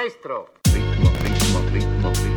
Maestro. Ritmo, ritmo, ritmo,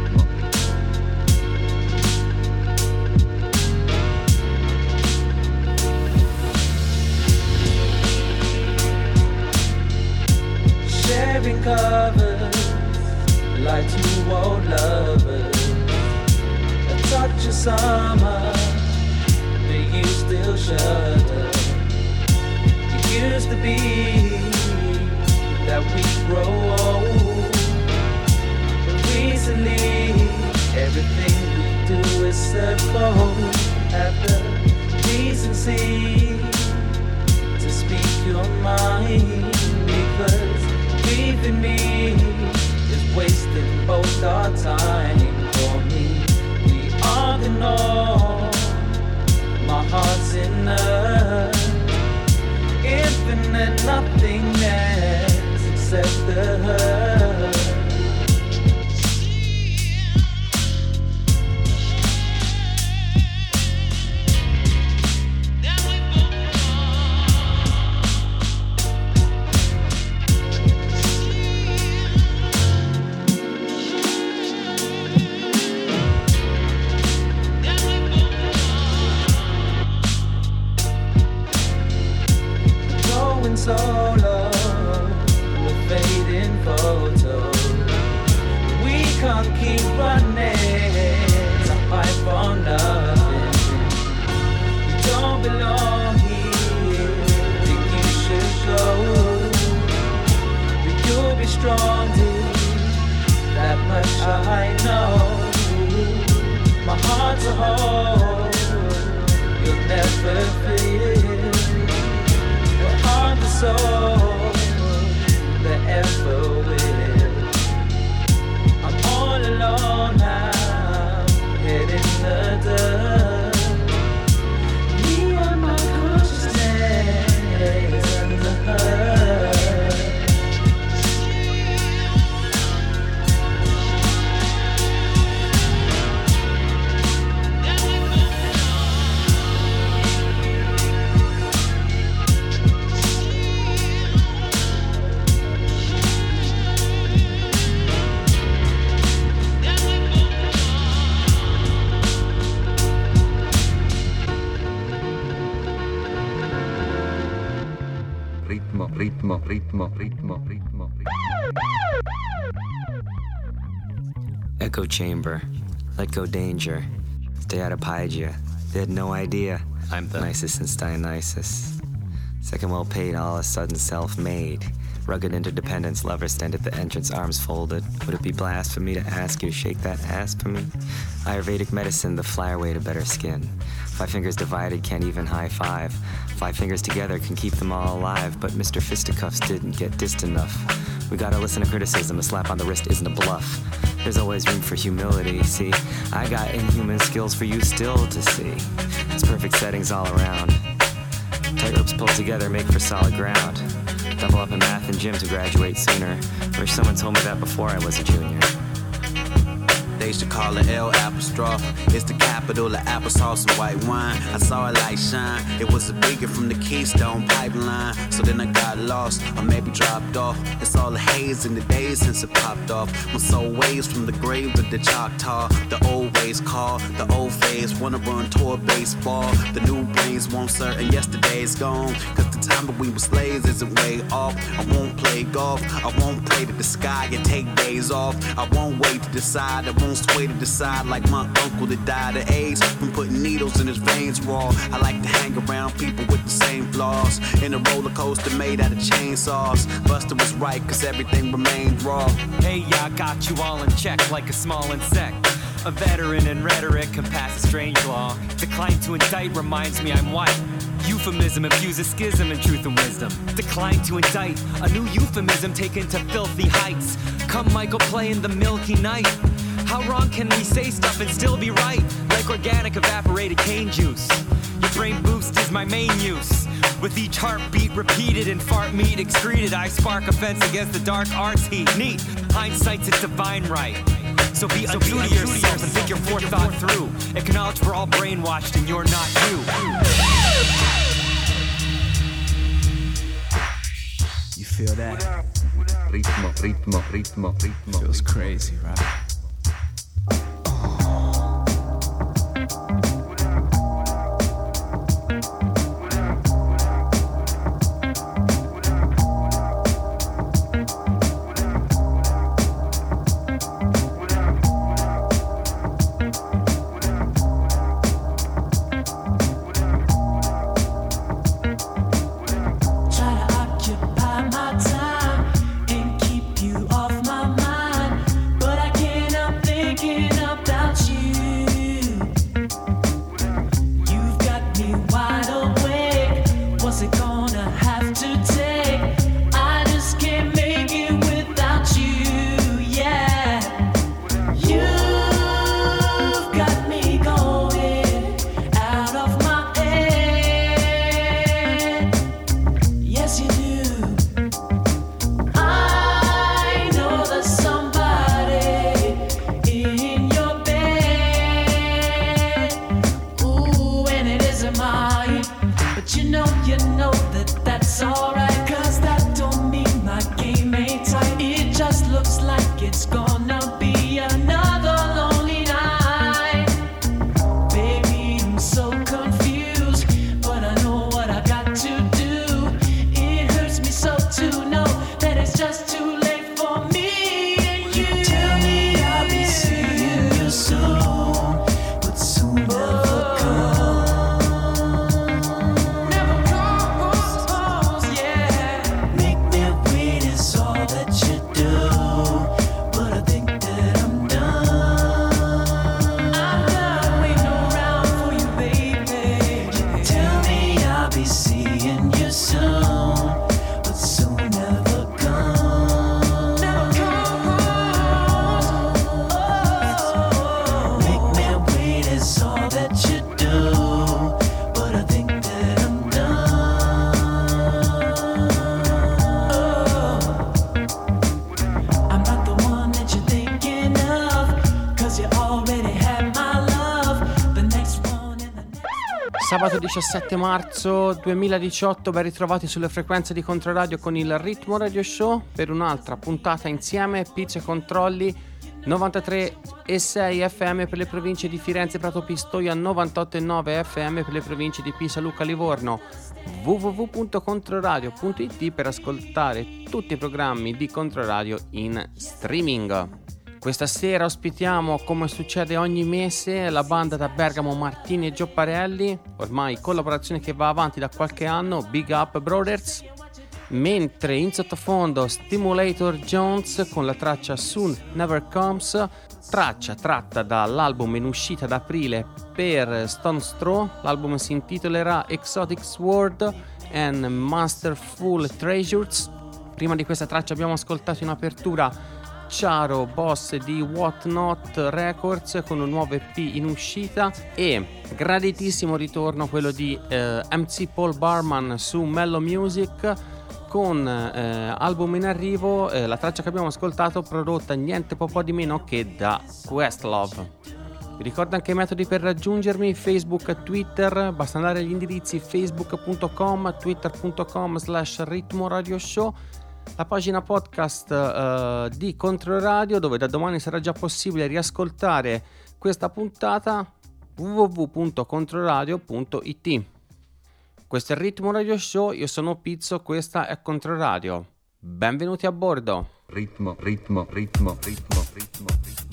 ritmo, ritmo, ritmo, ritmo. Echo chamber. Let go danger. Stay out of Pygia. They had no idea. I'm the nicest since Dionysus. Second well paid, all of a sudden self made. Rugged interdependence, lovers stand at the entrance, arms folded. Would it be blasphemy to ask you to shake that ass for me? Ayurvedic medicine, the flyer way to better skin. Five fingers divided can't even high five. Five fingers together can keep them all alive, but Mr. Fisticuffs didn't get dissed enough. We gotta listen to criticism, a slap on the wrist isn't a bluff. There's always room for humility, see? I got inhuman skills for you still to see. It's perfect settings all around. Tight ropes pulled together make for solid ground. Double up in math and gym to graduate sooner. Wish someone told me that before I was a junior. They should call it L apostrophe. It's the capital of applesauce and white wine. I saw a light shine. It was a beacon from the Keystone pipeline. So then I got lost, or maybe dropped off. It's all a haze in the days since it popped off. My soul waves from the grave of the Choctaw. The old ways call, the old phase. Wanna run toward baseball. The new brains won't certain yesterday's gone. Cause the time that we were slaves isn't way off. I won't play golf. I won't pray to the sky and take days off. I won't wait to decide. I won't sway to decide like my uncle that died of AIDS from putting needles in his veins raw. I like to hang around people with the same flaws. In a roller coaster made out of chainsaws. Buster was right, cause everything remained raw. Hey, I got you all in check like a small insect. A veteran in rhetoric can pass a strange law. Decline to indict reminds me I'm white. Euphemism infuses schism in truth and wisdom. Decline to indict, a new euphemism taken to filthy heights. Come, Michael, play in the milky night. How wrong can we say stuff and still be right? Like organic evaporated cane juice. Your brain boost is my main use. With each heartbeat repeated and fart meat excreted, I spark offense against the dark arts heat. Neat, hindsight's a divine right. So be so untrue to yourself and think your forethought through. Acknowledge we're all brainwashed and you're not you. You feel that? Ritmo, ritmo, ritmo, ritmo. Feels crazy, right? Sabato 17 marzo 2018, ben ritrovati sulle frequenze di Controradio con il Ritmo Radio Show per un'altra puntata insieme, pizza e controlli 93 e 6 FM per le province di Firenze, Prato Pistoia, 98 e 9 FM per le province di Pisa, Lucca, Livorno, www.controradio.it per ascoltare tutti i programmi di Controradio in streaming. Questa sera ospitiamo, come succede ogni mese, la banda da Bergamo Martini e Giopparelli, ormai collaborazione che va avanti da qualche anno, Big Up Brothers, mentre in sottofondo Stimulator Jones con la traccia Soon Never Comes, traccia tratta dall'album in uscita ad aprile per Stone Straw, l'album si intitolerà Exotic Sword and Masterful Treasures. Prima di questa traccia abbiamo ascoltato in apertura Charo, boss di What Not Records con un nuovo EP in uscita e graditissimo ritorno quello di eh, MC Paul Barman su Mellow Music con eh, album in arrivo, eh, la traccia che abbiamo ascoltato prodotta niente po' di meno che da Questlove. Vi ricordo anche i metodi per raggiungermi, Facebook e Twitter, basta andare agli indirizzi facebook.com, twitter.com slash ritmo radio show la pagina podcast uh, di Controradio dove da domani sarà già possibile riascoltare questa puntata www.controradio.it. Questo è il Ritmo Radio Show, io sono Pizzo, questa è Controradio. Benvenuti a bordo. Ritmo, ritmo, ritmo, ritmo, ritmo, ritmo.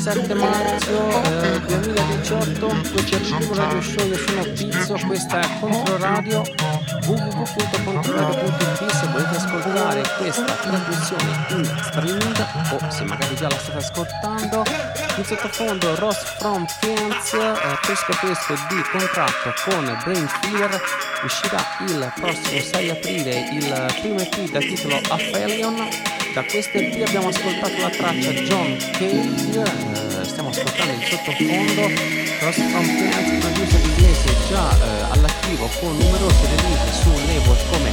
17 marzo eh, 2018, questo è il primo radio show, io sono Pizzo, questa è Controradio www.controradio.it se volete ascoltare questa trasmissione in streaming o se magari già la state ascoltando in sottofondo Ross from Fiance eh, pesco pesco di contratto con Brain Fear uscirà il prossimo 6 aprile il primo EP dal titolo Aphelion da questo EP abbiamo ascoltato la traccia John Cage. Eh, stiamo ascoltando in sottofondo. Ross from Fiance producer inglese già eh, all'attivo con numerose release su label come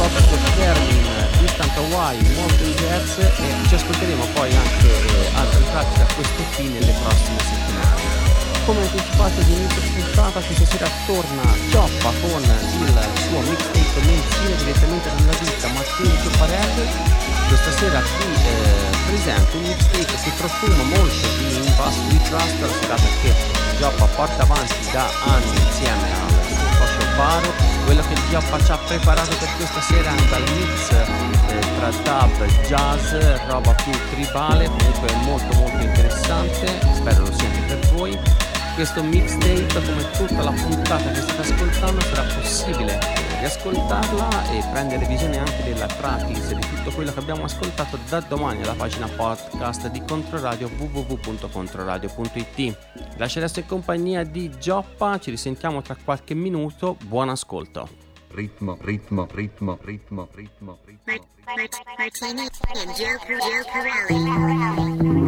of Termin, Distant Hawaii, Mountain Jazz e ci ascolteremo poi anche eh, altre tracce da questo EP nelle prossime settimane. Come anticipato di inizio puntata questa sera torna Cioppa con il suo mixtape mensile direttamente dalla ditta Martini Ciopparelli questa sera qui eh, presento un mixtape che profuma molto di Impass We Trust dato che Cioppa porta avanti da anni insieme al socio Baro quello che Gioppa ci ha preparato per questa sera è un bel mix eh, tra dub, jazz, roba più tribale comunque molto molto interessante spero lo sia anche per voi. Questo mixtape come tutta la puntata che state ascoltando sarà possibile riascoltarla e prendere visione anche della tracklist di tutto quello che abbiamo ascoltato da domani alla pagina podcast di Controradio www.controradio.it lascio adesso in compagnia di Gioppa ci risentiamo tra qualche minuto buon ascolto Ritmo, ritmo, ritmo, ritmo, ritmo, ritmo. Martini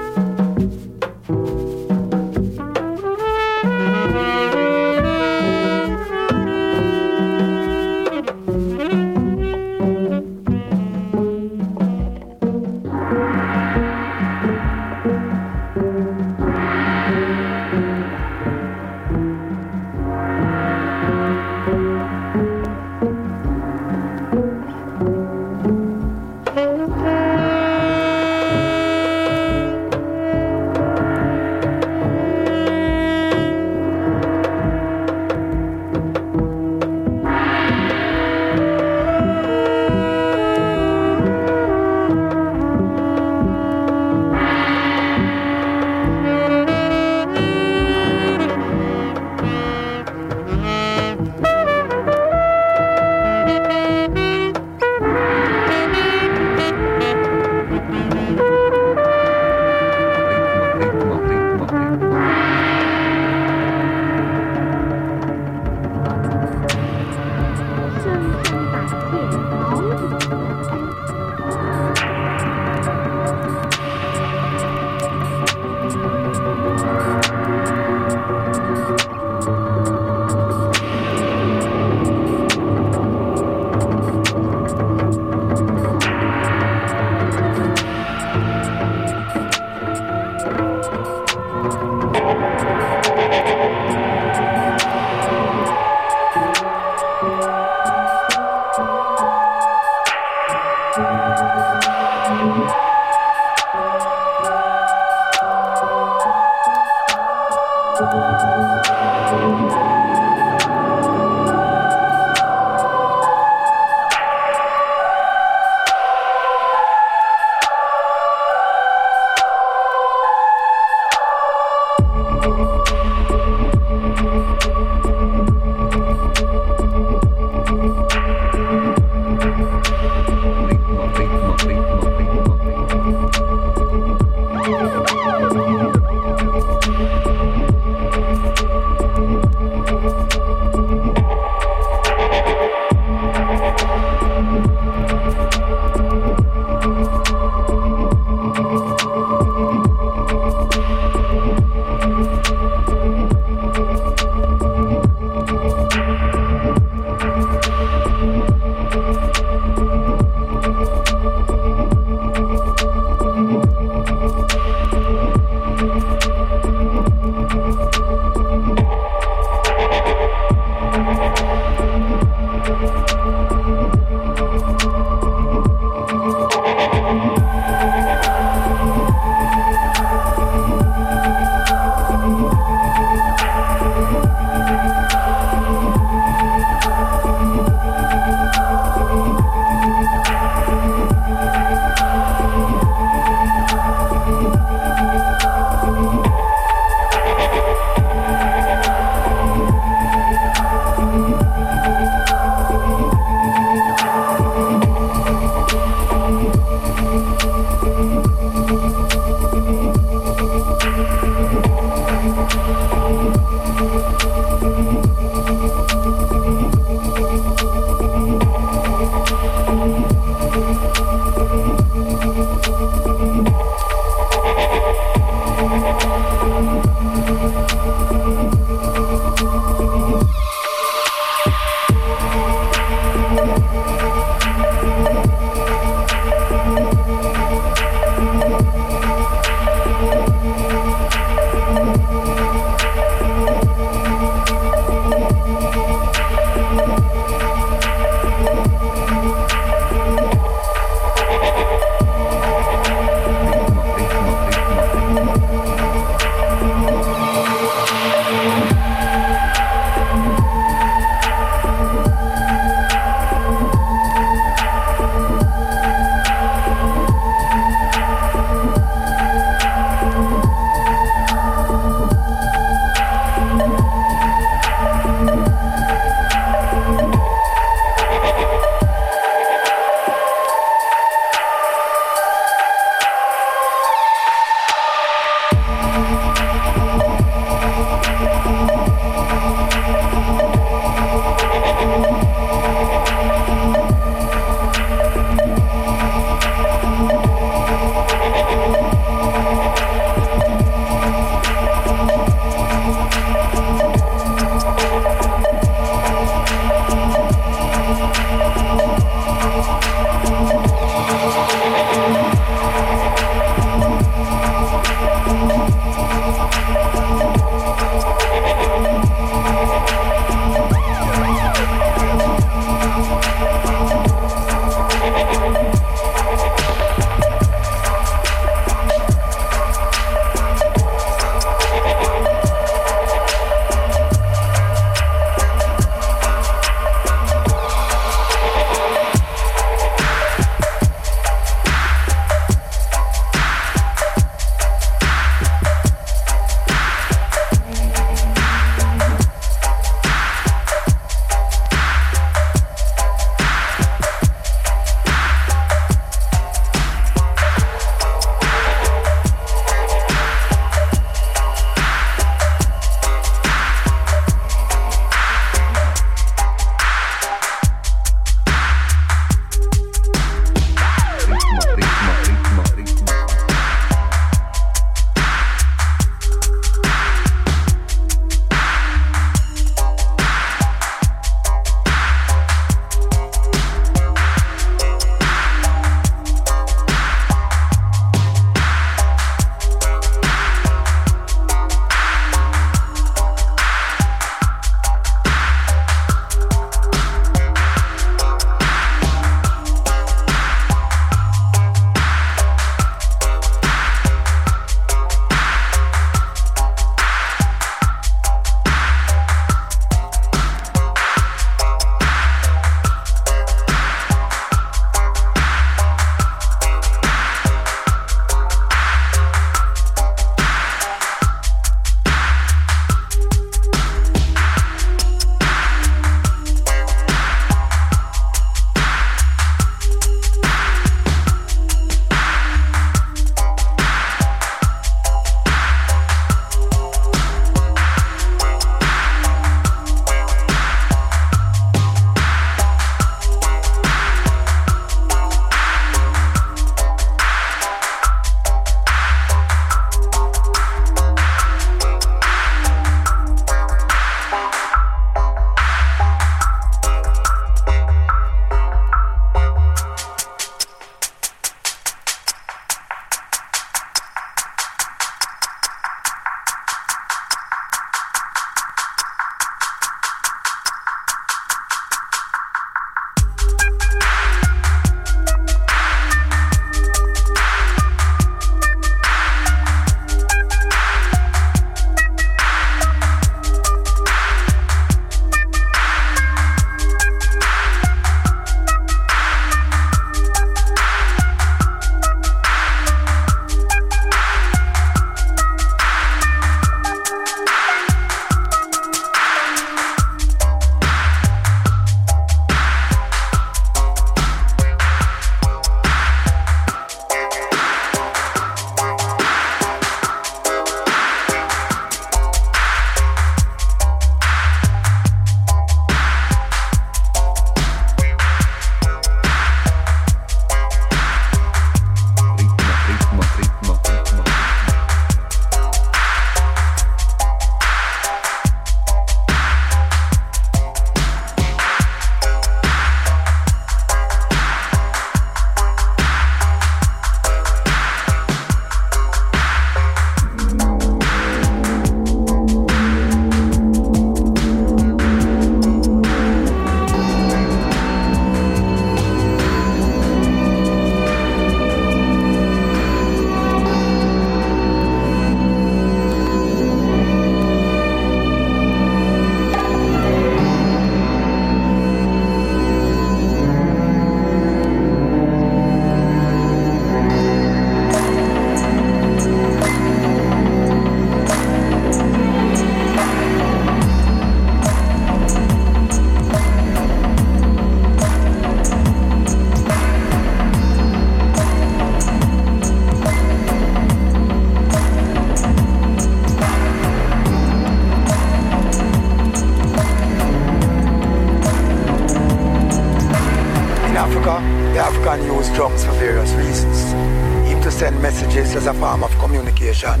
as a form of communication,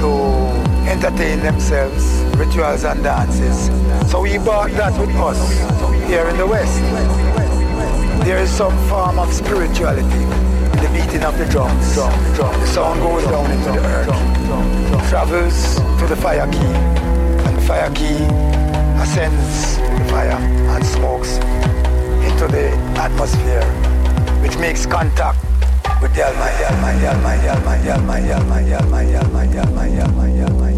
to entertain themselves, rituals and dances. So we brought that with us here in the West. There is some form of spirituality in the beating of the drums. The sound goes down into the earth, travels to the fire key, and the fire key ascends the fire and smokes into the atmosphere, which makes contact with Yalma, Yalma, Yalma, Yalma, Yalma, Yalma, Yalma, Yalma, Yalma, Yalma, Yalma, Yalma,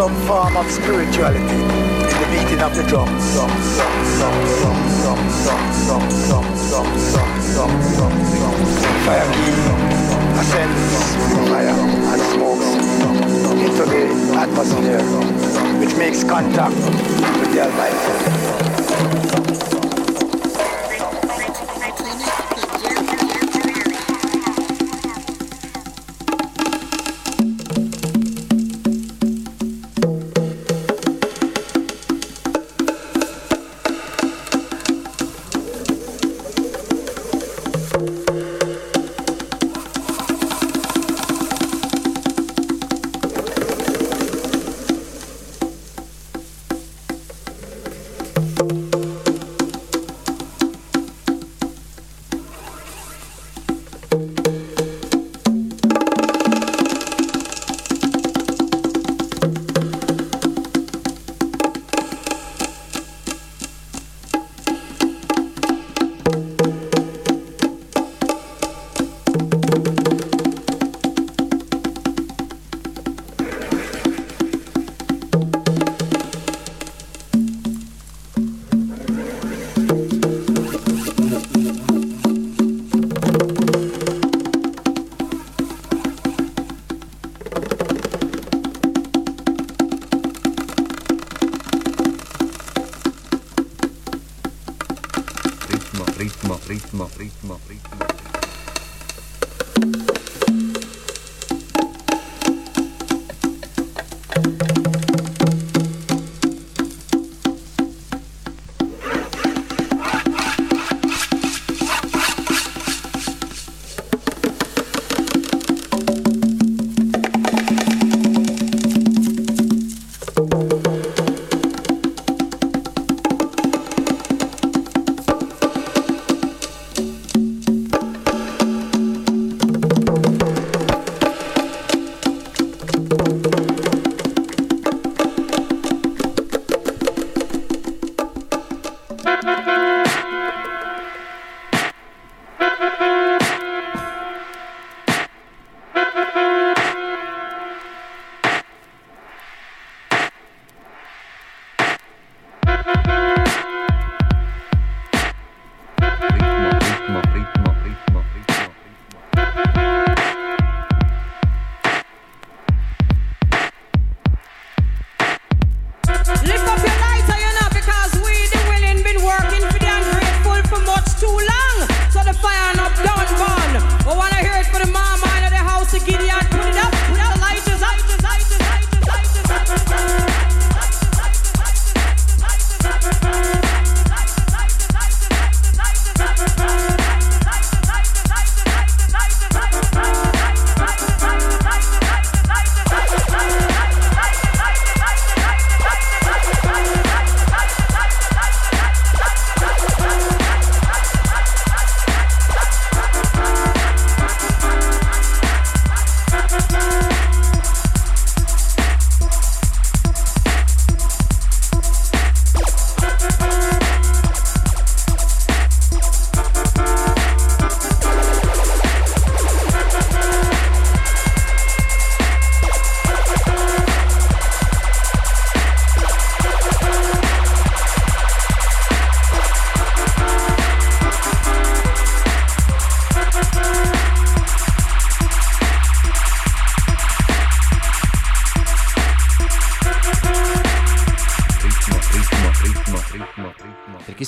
some form of spirituality in the beating of the drums. Fire ascends fire and smokes into the atmosphere, which makes contact with the Almighty.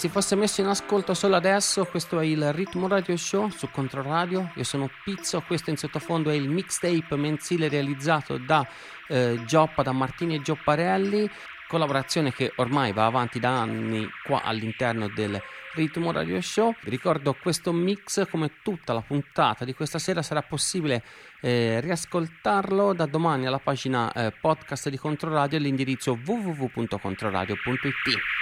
Si fosse messo in ascolto solo adesso, questo è il Ritmo Radio Show su Controradio. Io sono Pizzo, questo in sottofondo è il mixtape mensile realizzato da eh, Gioppa, da Martini e Giopparelli, collaborazione che ormai va avanti da anni qua all'interno del Ritmo Radio Show. Vi ricordo questo mix come tutta la puntata di questa sera sarà possibile eh, riascoltarlo da domani alla pagina eh, podcast di Controradio all'indirizzo www.controradio.it.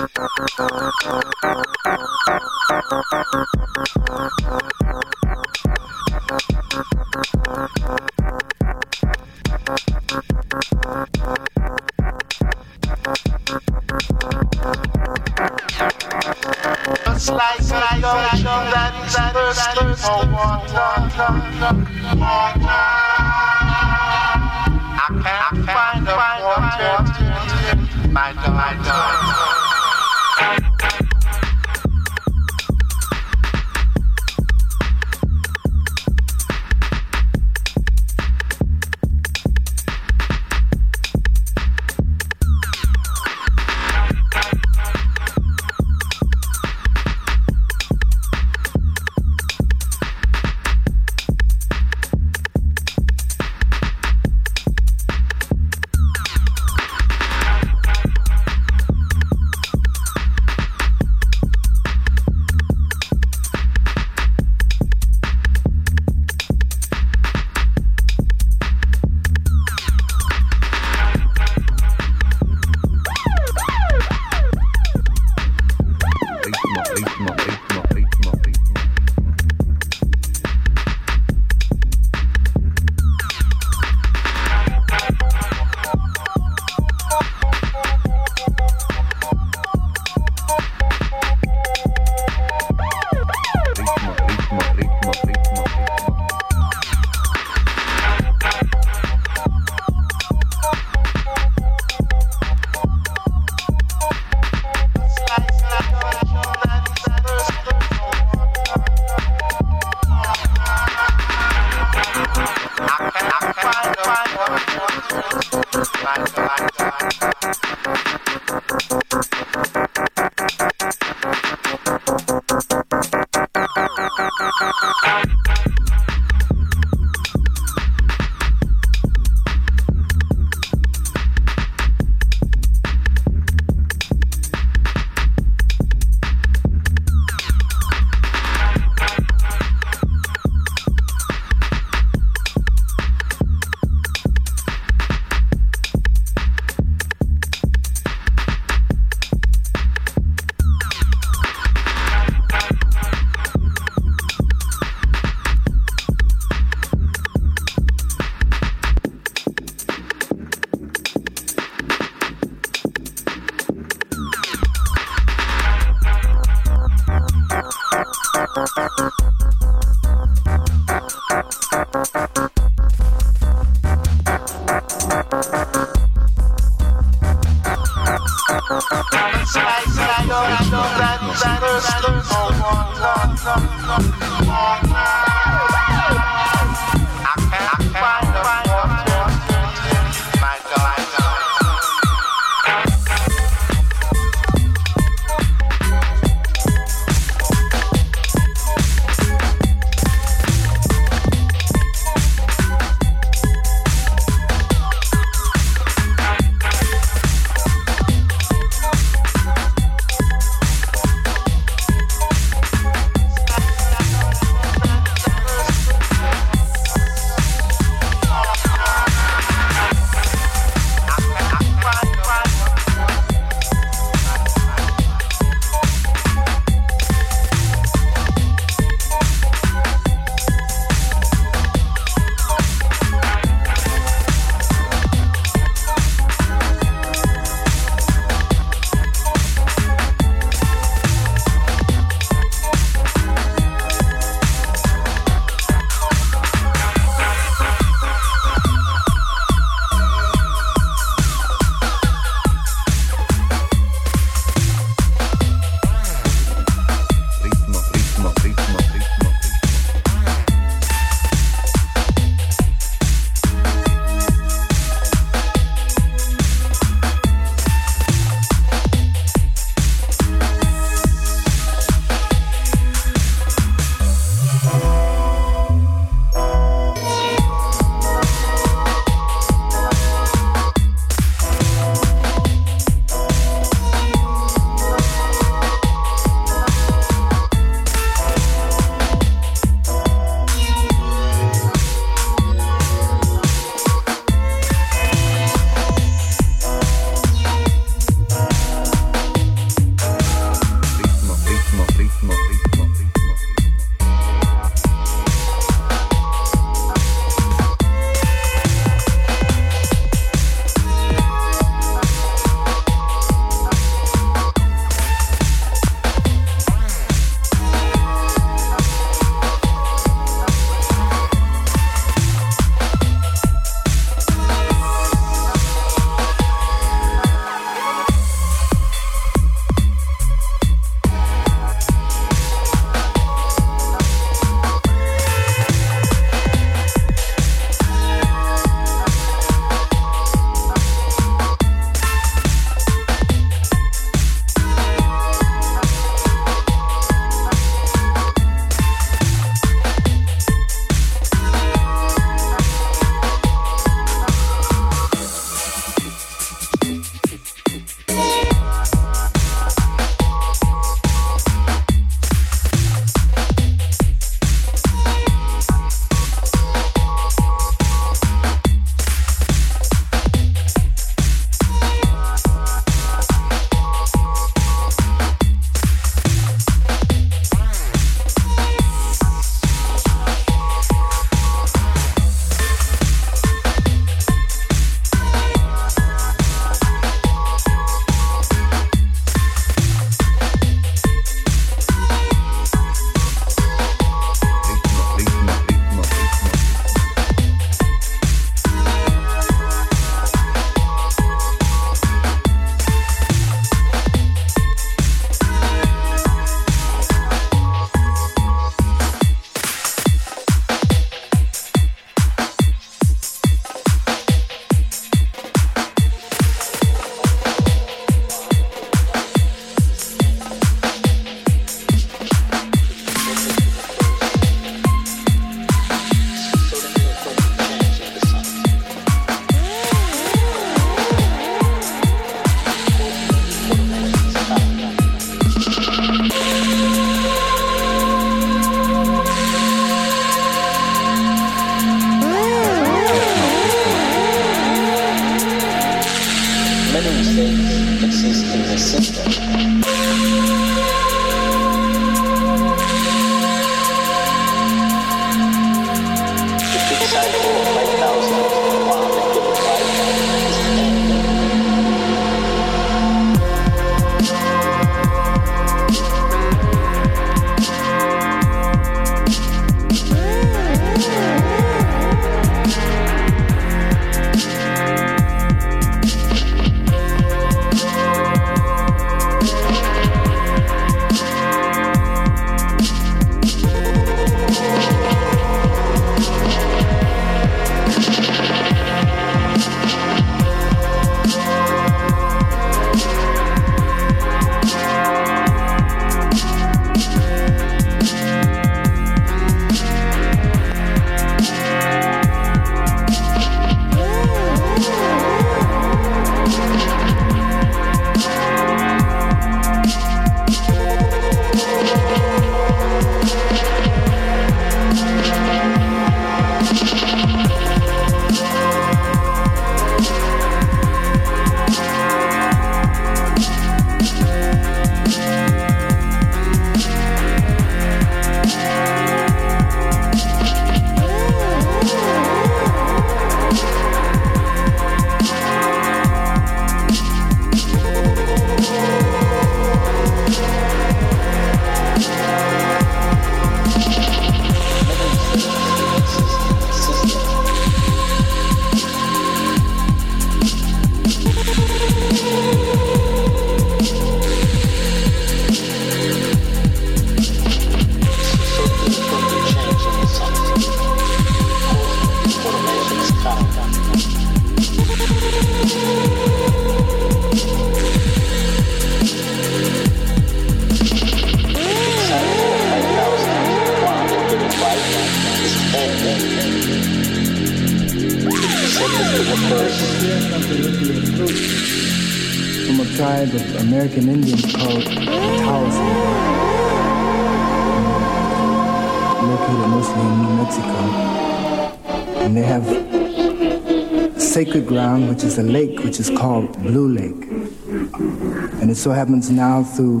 it so happens now through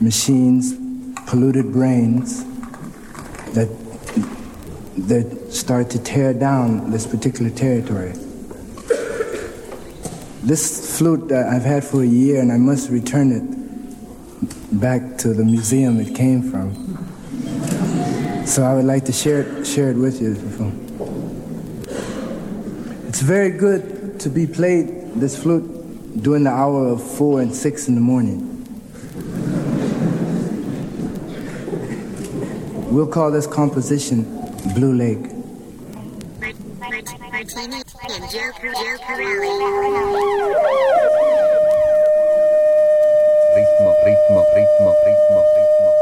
machines, polluted brains, that they start to tear down this particular territory. This flute uh, I've had for a year, and I must return it back to the museum it came from. So I would like to share it, share it with you. It's very good to be played this flute during the hour of four and six in the morning. We'll call this composition Blue Lake. Ritmo, ritmo, ritmo.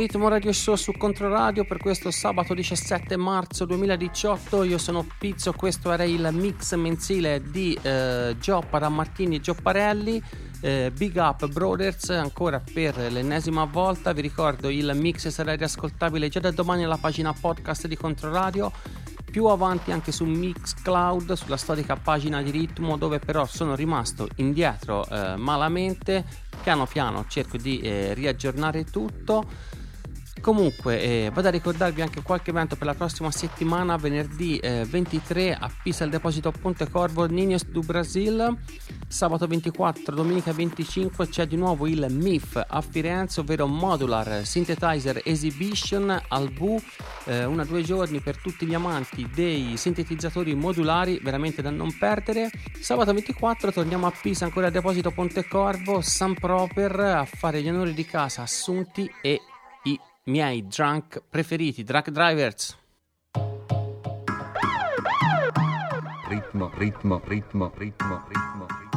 ritmo radio show su Controradio per questo sabato 17 marzo 2018. Io sono Pizzo, questo era il mix mensile di eh, Gioppa Martini e Giopparelli. Eh, Big Up Brothers ancora per l'ennesima volta. Vi ricordo il mix sarà riascoltabile già da domani alla pagina podcast di Controradio più avanti anche su Mixcloud, sulla storica pagina di ritmo, dove però sono rimasto indietro eh, malamente. Piano piano cerco di eh, riaggiornare tutto. Comunque, eh, vado a ricordarvi anche qualche evento per la prossima settimana, venerdì eh, 23 a Pisa al deposito Ponte Corvo, Niños do Brasil. Sabato 24, domenica 25 c'è di nuovo il MIF a Firenze, ovvero Modular Synthesizer Exhibition al Bu, eh, una due giorni per tutti gli amanti dei sintetizzatori modulari, veramente da non perdere. Sabato 24 torniamo a Pisa, ancora al deposito Ponte Corvo, San Proper a fare gli onori di casa Assunti e miei drunk preferiti, drunk drivers. Ritmo, ritmo, ritmo, ritmo, ritmo.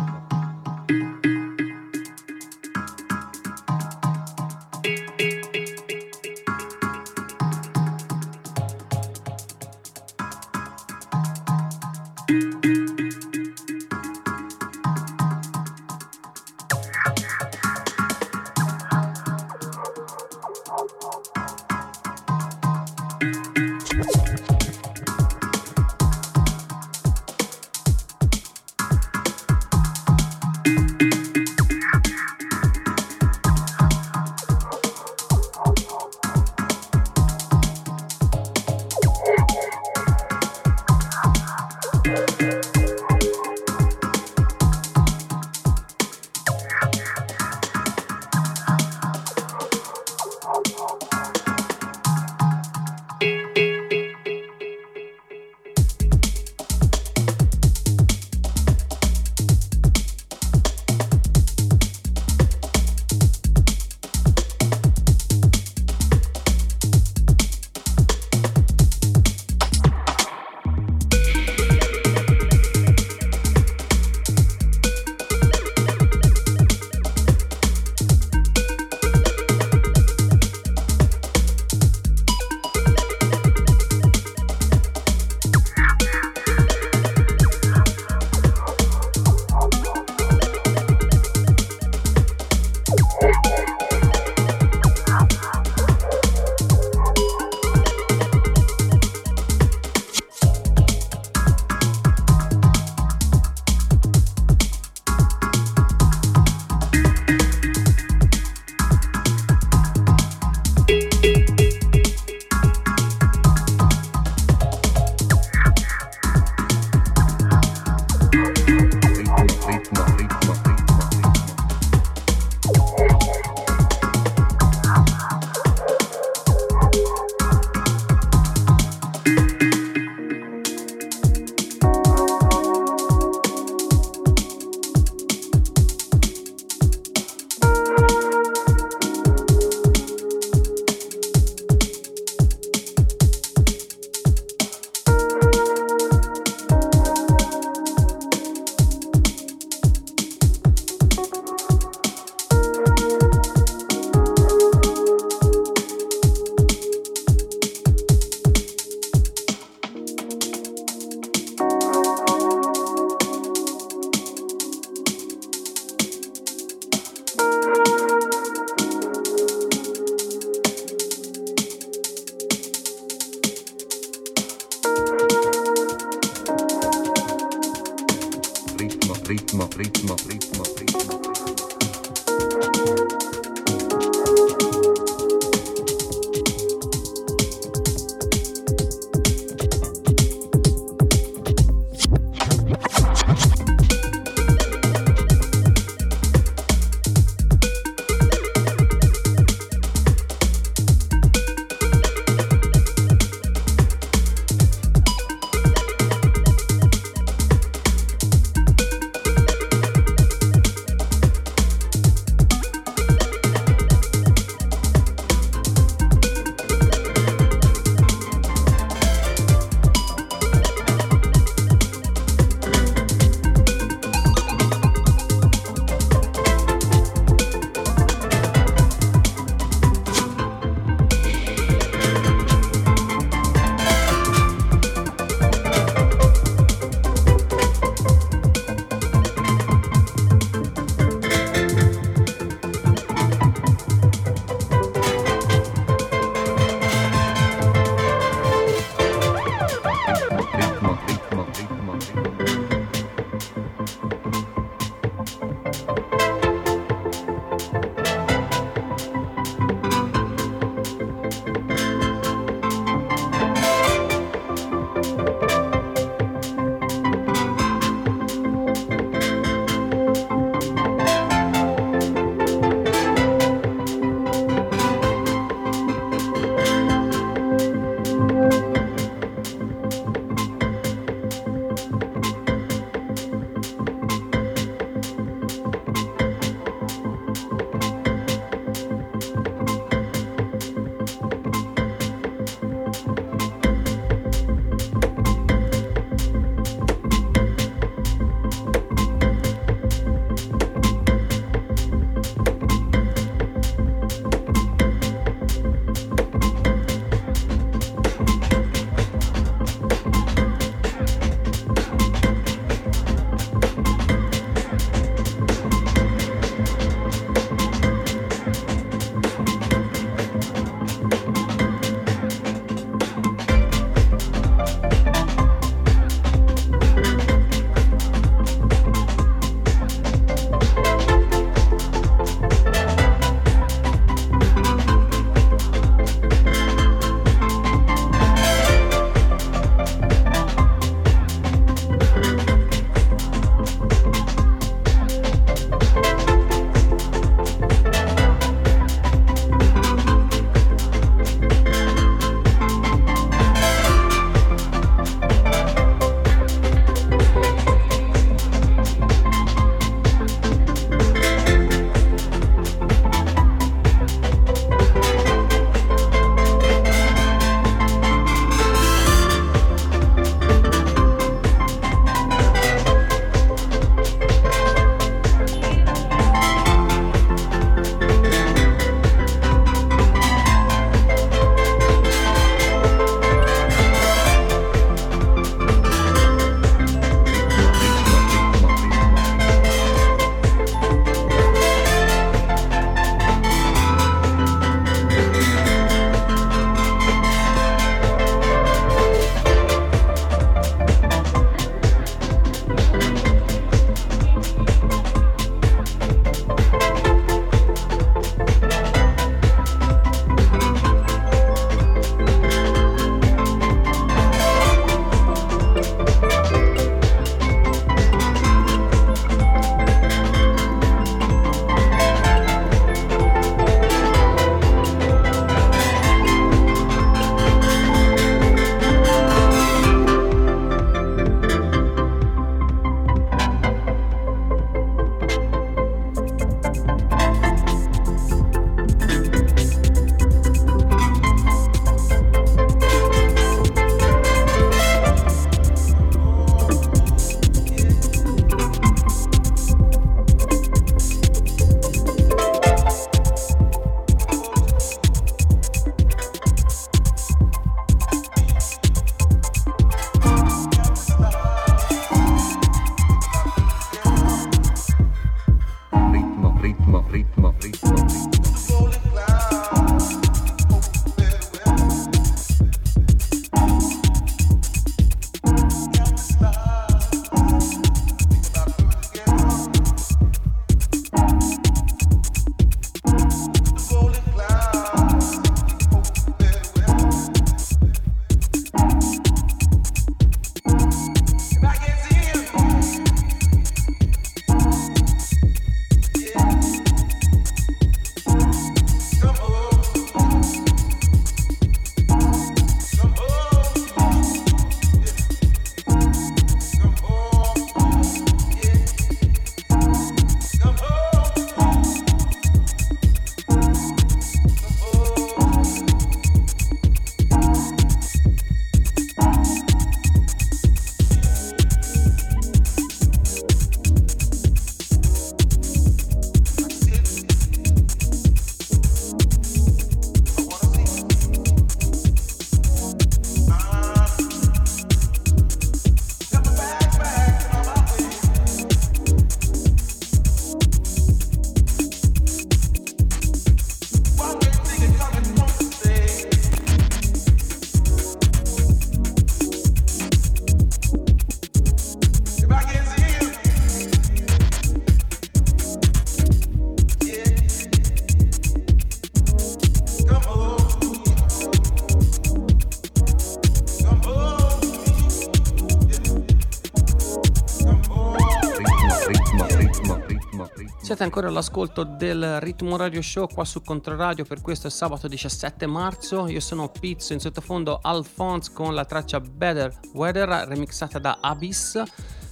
Siete ancora all'ascolto del Ritmo Radio Show qua su Controradio per questo sabato 17 marzo. Io sono Pizzo, in sottofondo Alphonse con la traccia Better Weather remixata da Abyss,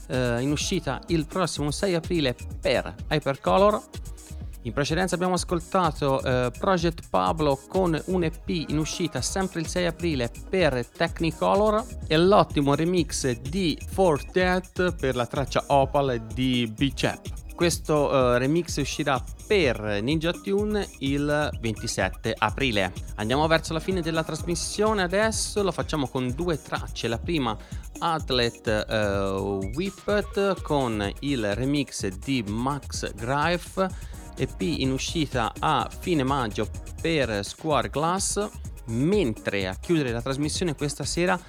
eh, in uscita il prossimo 6 aprile per Hypercolor. In precedenza abbiamo ascoltato eh, Project Pablo con un EP in uscita sempre il 6 aprile per Technicolor e l'ottimo remix di For Death per la traccia Opal di Bicep. Questo uh, remix uscirà per Ninja Tune il 27 aprile. Andiamo verso la fine della trasmissione adesso, lo facciamo con due tracce. La prima Athlete uh, Whippet con il remix di Max Greif, EP in uscita a fine maggio per Square Glass, mentre a chiudere la trasmissione questa sera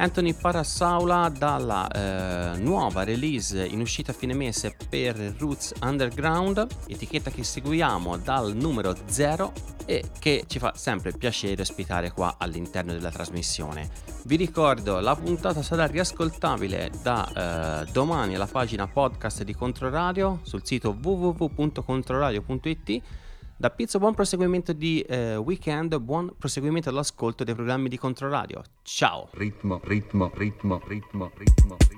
Anthony Parasaula dalla eh, nuova release in uscita a fine mese per Roots Underground, etichetta che seguiamo dal numero 0 e che ci fa sempre piacere ospitare qua all'interno della trasmissione. Vi ricordo, la puntata sarà riascoltabile da eh, domani alla pagina podcast di Controradio sul sito www.controradio.it da Pizzo buon proseguimento di eh, weekend, buon proseguimento all'ascolto dei programmi di Controradio. Ciao! Ritmo, ritmo, ritmo, ritmo, ritmo, ritmo.